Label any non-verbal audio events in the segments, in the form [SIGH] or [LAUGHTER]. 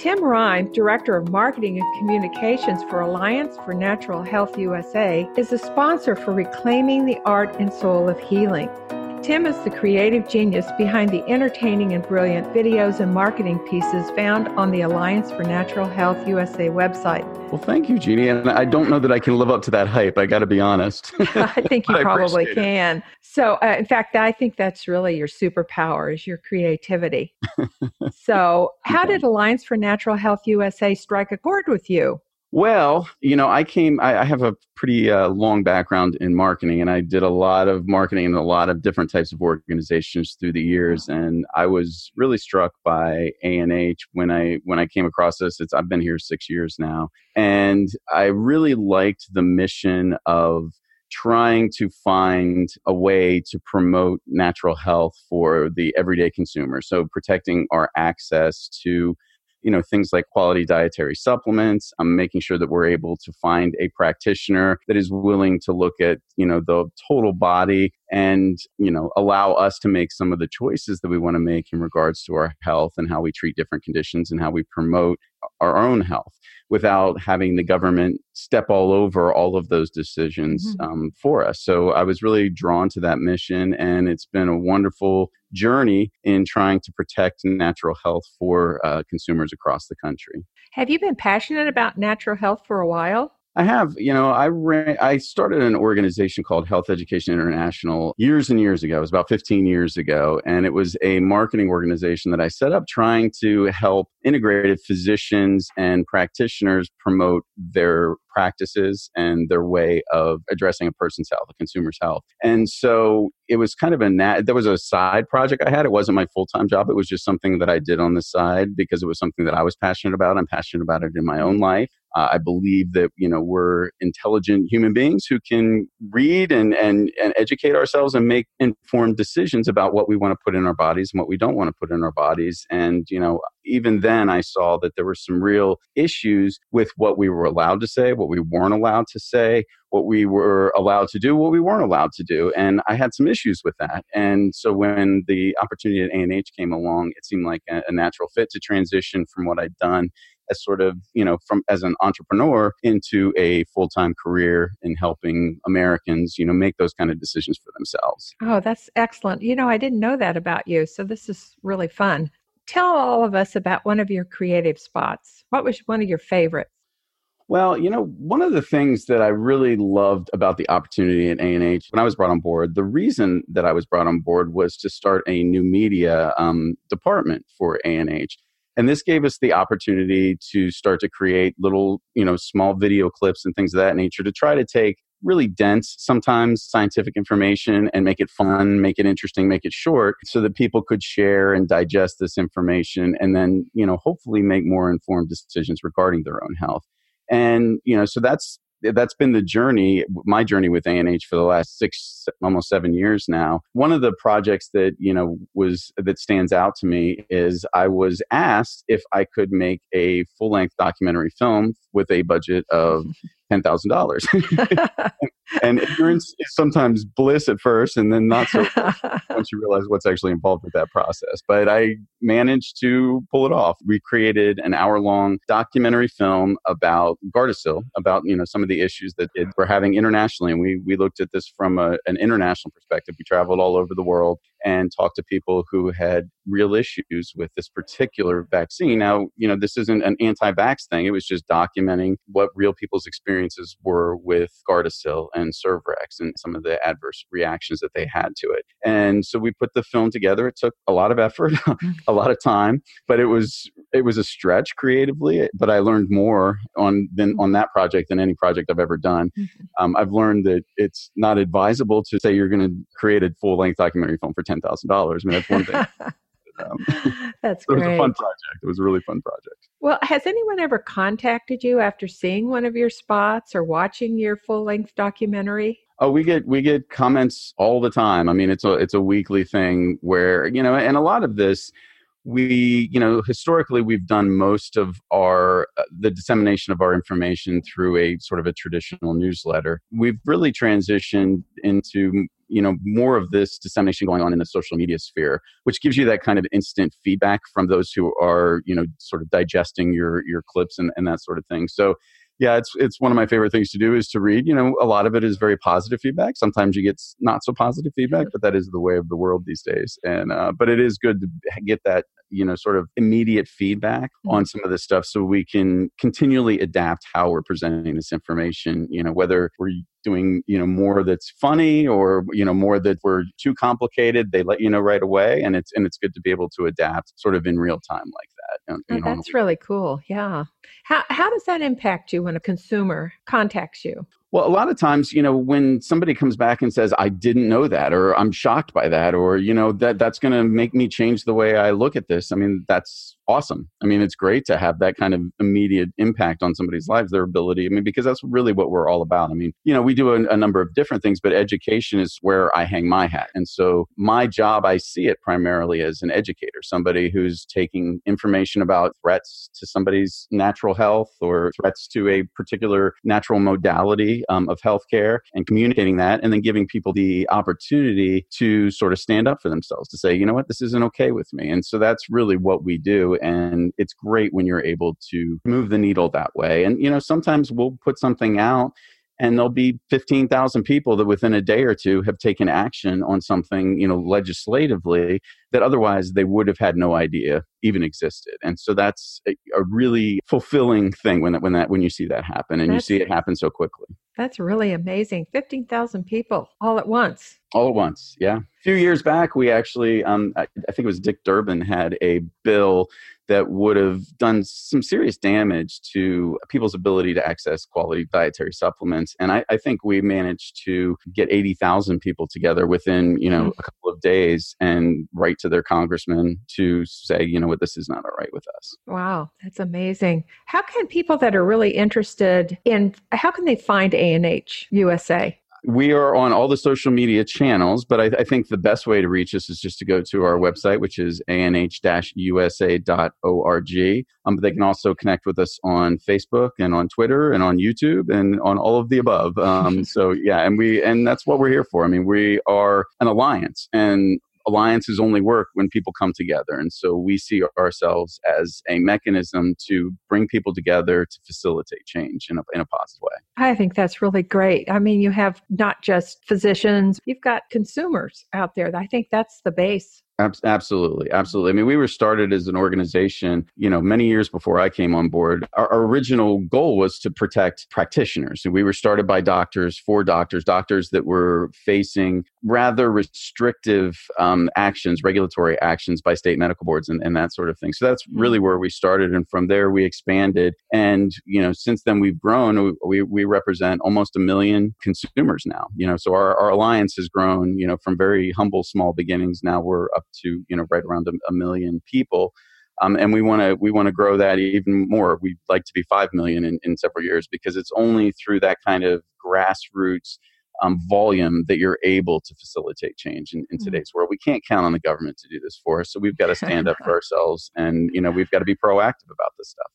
Tim Reihm, Director of Marketing and Communications for Alliance for Natural Health USA, is a sponsor for Reclaiming the Art and Soul of Healing. Tim is the creative genius behind the entertaining and brilliant videos and marketing pieces found on the Alliance for Natural Health USA website. Well, thank you, Jeannie. And I don't know that I can live up to that hype. I got to be honest. [LAUGHS] I think you [LAUGHS] probably can. It. So, uh, in fact, I think that's really your superpower is your creativity. [LAUGHS] so, how did Alliance for Natural Health USA strike a chord with you? Well, you know, I came, I, I have a pretty uh, long background in marketing, and I did a lot of marketing in a lot of different types of organizations through the years. And I was really struck by ANH when I when I came across this. It's I've been here six years now, and I really liked the mission of trying to find a way to promote natural health for the everyday consumer. So protecting our access to you know things like quality dietary supplements i'm making sure that we're able to find a practitioner that is willing to look at you know the total body and you know allow us to make some of the choices that we want to make in regards to our health and how we treat different conditions and how we promote our own health without having the government step all over all of those decisions mm-hmm. um, for us. So I was really drawn to that mission, and it's been a wonderful journey in trying to protect natural health for uh, consumers across the country. Have you been passionate about natural health for a while? I have, you know, I ran, I started an organization called Health Education International years and years ago. It was about 15 years ago, and it was a marketing organization that I set up trying to help integrated physicians and practitioners promote their practices and their way of addressing a person's health, a consumer's health. And so it was kind of a nat- there was a side project I had. It wasn't my full time job. It was just something that I did on the side because it was something that I was passionate about. I'm passionate about it in my own life. Uh, I believe that you know we're intelligent human beings who can read and, and and educate ourselves and make informed decisions about what we want to put in our bodies and what we don't want to put in our bodies. And you know, even then, I saw that there were some real issues with what we were allowed to say, what we weren't allowed to say, what we were allowed to do, what we weren't allowed to do, and I had some issues with that. And so when the opportunity at ANH came along, it seemed like a, a natural fit to transition from what I'd done as sort of you know from as an entrepreneur into a full-time career in helping americans you know make those kind of decisions for themselves. Oh that's excellent. You know i didn't know that about you so this is really fun tell all of us about one of your creative spots what was one of your favorites well, you know, one of the things that I really loved about the opportunity at ANH when I was brought on board, the reason that I was brought on board was to start a new media um, department for ANH. And this gave us the opportunity to start to create little, you know, small video clips and things of that nature to try to take really dense, sometimes scientific information and make it fun, make it interesting, make it short so that people could share and digest this information and then, you know, hopefully make more informed decisions regarding their own health. And, you know, so that's that's been the journey, my journey with ANH for the last six, almost seven years now. One of the projects that, you know, was, that stands out to me is I was asked if I could make a full length documentary film with a budget of [LAUGHS] $10,000. [LAUGHS] [LAUGHS] and ignorance is sometimes bliss at first and then not so [LAUGHS] once you realize what's actually involved with that process. But I managed to pull it off. We created an hour long documentary film about Gardasil, about, you know, some of the issues that it, we're having internationally. And we, we looked at this from a, an international perspective. We traveled all over the world and talked to people who had real issues with this particular vaccine. Now, you know, this isn't an anti-vax thing. It was just documenting what real people's experiences were with Gardasil and Cervarix and some of the adverse reactions that they had to it. And so we put the film together. It took a lot of effort, [LAUGHS] a lot of time, but it was it was a stretch creatively. But I learned more on than on that project than any project I've ever done. Mm-hmm. Um, I've learned that it's not advisable to say you're going to create a full length documentary film for ten thousand dollars. I mean, that's one thing. [LAUGHS] Um, [LAUGHS] That's great. It was a fun project. It was a really fun project. Well, has anyone ever contacted you after seeing one of your spots or watching your full length documentary? Oh, we get we get comments all the time. I mean, it's a it's a weekly thing where you know, and a lot of this we you know historically we've done most of our uh, the dissemination of our information through a sort of a traditional newsletter. We've really transitioned into you know more of this dissemination going on in the social media sphere which gives you that kind of instant feedback from those who are you know sort of digesting your your clips and, and that sort of thing. So yeah, it's it's one of my favorite things to do is to read. You know, a lot of it is very positive feedback. Sometimes you get not so positive feedback, but that is the way of the world these days. And uh, but it is good to get that you know sort of immediate feedback mm-hmm. on some of this stuff so we can continually adapt how we're presenting this information you know whether we're doing you know more that's funny or you know more that we're too complicated they let you know right away and it's and it's good to be able to adapt sort of in real time like that you oh, know, oh, that's really cool yeah how, how does that impact you when a consumer contacts you well, a lot of times, you know, when somebody comes back and says, "I didn't know that," or "I'm shocked by that," or you know, that that's going to make me change the way I look at this. I mean, that's awesome. I mean, it's great to have that kind of immediate impact on somebody's lives, their ability. I mean, because that's really what we're all about. I mean, you know, we do a, a number of different things, but education is where I hang my hat. And so my job, I see it primarily as an educator, somebody who's taking information about threats to somebody's natural health or threats to a particular natural modality um, of healthcare and communicating that and then giving people the opportunity to sort of stand up for themselves to say, you know what, this isn't okay with me. And so that's really what we do and it's great when you're able to move the needle that way and you know sometimes we'll put something out and there'll be 15,000 people that within a day or two have taken action on something, you know, legislatively that otherwise they would have had no idea even existed. And so that's a, a really fulfilling thing when that, when that when you see that happen and that's, you see it happen so quickly. That's really amazing. 15,000 people all at once. All at once, yeah. A few years back, we actually, um, I, I think it was Dick Durbin had a bill that would have done some serious damage to people's ability to access quality dietary supplements. And I, I think we managed to get 80,000 people together within, you know, mm-hmm. a couple of days and write to their congressman to say, you know what, this is not all right with us. Wow, that's amazing. How can people that are really interested in, how can they find ANH USA? We are on all the social media channels, but I, I, think the best way to reach us is just to go to our website, which is anh-usa.org. Um, but they can also connect with us on Facebook and on Twitter and on YouTube and on all of the above. Um, [LAUGHS] so yeah, and we and that's what we're here for. I mean, we are an alliance, and alliances only work when people come together. And so we see ourselves as a mechanism to bring people together to facilitate change in a, in a positive way. I think that's really great. I mean, you have not just physicians, you've got consumers out there. I think that's the base Absolutely, absolutely. I mean, we were started as an organization, you know, many years before I came on board. Our, our, original goal was to protect practitioners, and we were started by doctors for doctors, doctors that were facing rather restrictive um, actions, regulatory actions by state medical boards, and, and that sort of thing. So that's mm-hmm. really where we started, and from there we expanded. And you know, since then we've grown. We we represent almost a million consumers now. You know, so our, our alliance has grown. You know, from very humble, small beginnings. Now we're up to you know right around a, a million people. Um, and we want to we want to grow that even more. We'd like to be five million in, in several years because it's only through that kind of grassroots um, volume that you're able to facilitate change in, in mm-hmm. today's world. We can't count on the government to do this for us, so we've got to stand up for [LAUGHS] ourselves, and you know we've got to be proactive about this stuff.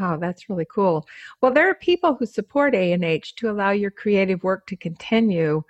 Oh, that's really cool. Well, there are people who support ANH to allow your creative work to continue.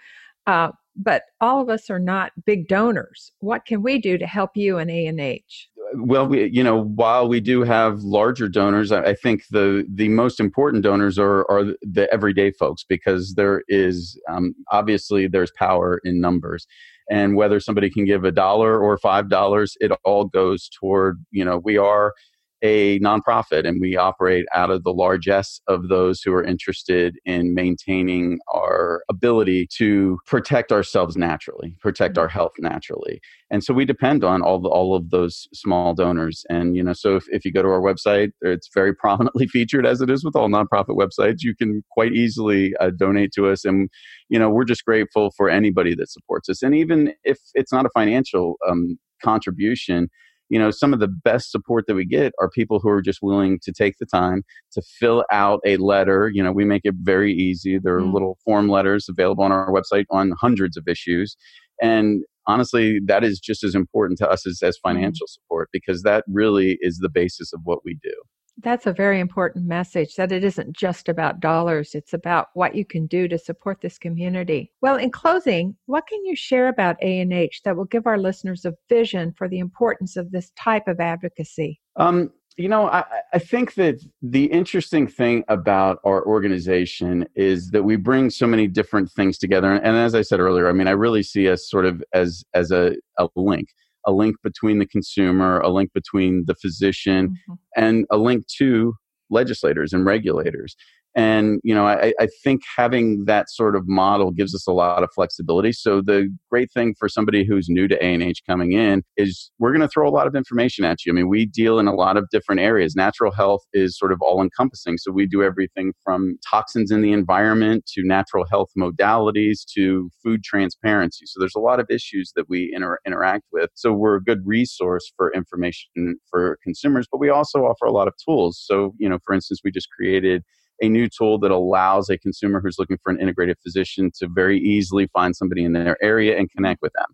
Uh, but all of us are not big donors. What can we do to help you and ANH? Well, we, you know, while we do have larger donors, I think the the most important donors are are the everyday folks because there is um, obviously there's power in numbers, and whether somebody can give a dollar or five dollars, it all goes toward you know we are a nonprofit and we operate out of the largesse of those who are interested in maintaining our ability to protect ourselves naturally, protect our health naturally. And so we depend on all the, all of those small donors. And, you know, so if, if you go to our website, it's very [LAUGHS] prominently featured as it is with all nonprofit websites. You can quite easily uh, donate to us. And, you know, we're just grateful for anybody that supports us. And even if it's not a financial um, contribution, you know some of the best support that we get are people who are just willing to take the time to fill out a letter you know we make it very easy there are mm. little form letters available on our website on hundreds of issues and honestly that is just as important to us as, as mm. financial support because that really is the basis of what we do That's a very important message that it isn't just about dollars, it's about what you can do to support this community. Well, in closing, what can you share about ANH that will give our listeners a vision for the importance of this type of advocacy? Um, you know, I, I, think that the interesting thing about our organization is that we bring so many different things together. And as I said earlier, I mean, I really see us sort of as as a, a link a link between the consumer, a link between the physician, mm-hmm. and a link to legislators and regulators. And, you know, I, I think having that sort of model gives us a lot of flexibility. So the great thing for somebody who's new to ANH coming in is we're going to throw a lot of information at you. I mean, we deal in a lot of different areas. Natural health is sort of all encompassing. So we do everything from toxins in the environment to natural health modalities to food transparency. So there's a lot of issues that we inter- interact with. So we're a good resource for information for consumers, but we also offer a lot of tools. So, you know, for instance, we just created a new tool that allows a consumer who's looking for an integrated physician to very easily find somebody in their area and connect with them.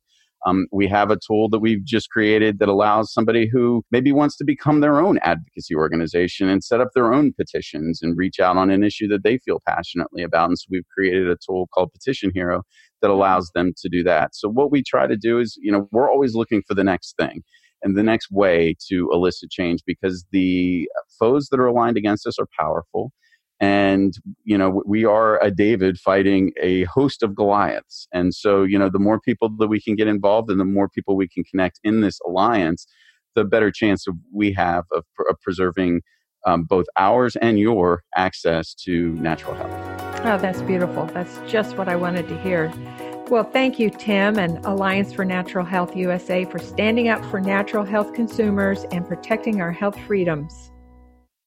Um, we have a tool that we've just created that allows somebody who maybe wants to become their own advocacy organization and set up their own petitions and reach out on an issue that they feel passionately about. And so we've created a tool called Petition Hero that allows them to do that. So what we try to do is, you know, we're always looking for the next thing and the next way to elicit change because the foes that are aligned against us are powerful and you know we are a david fighting a host of goliaths. And so you know the more people that we can get involved and the more people we can connect in this alliance the better chance we have of, of preserving um, both ours and your access to natural health. Oh that's beautiful. That's just what i wanted to hear. Well, thank you, Tim, and Alliance for Natural Health USA for standing up for natural health consumers and protecting our health freedoms.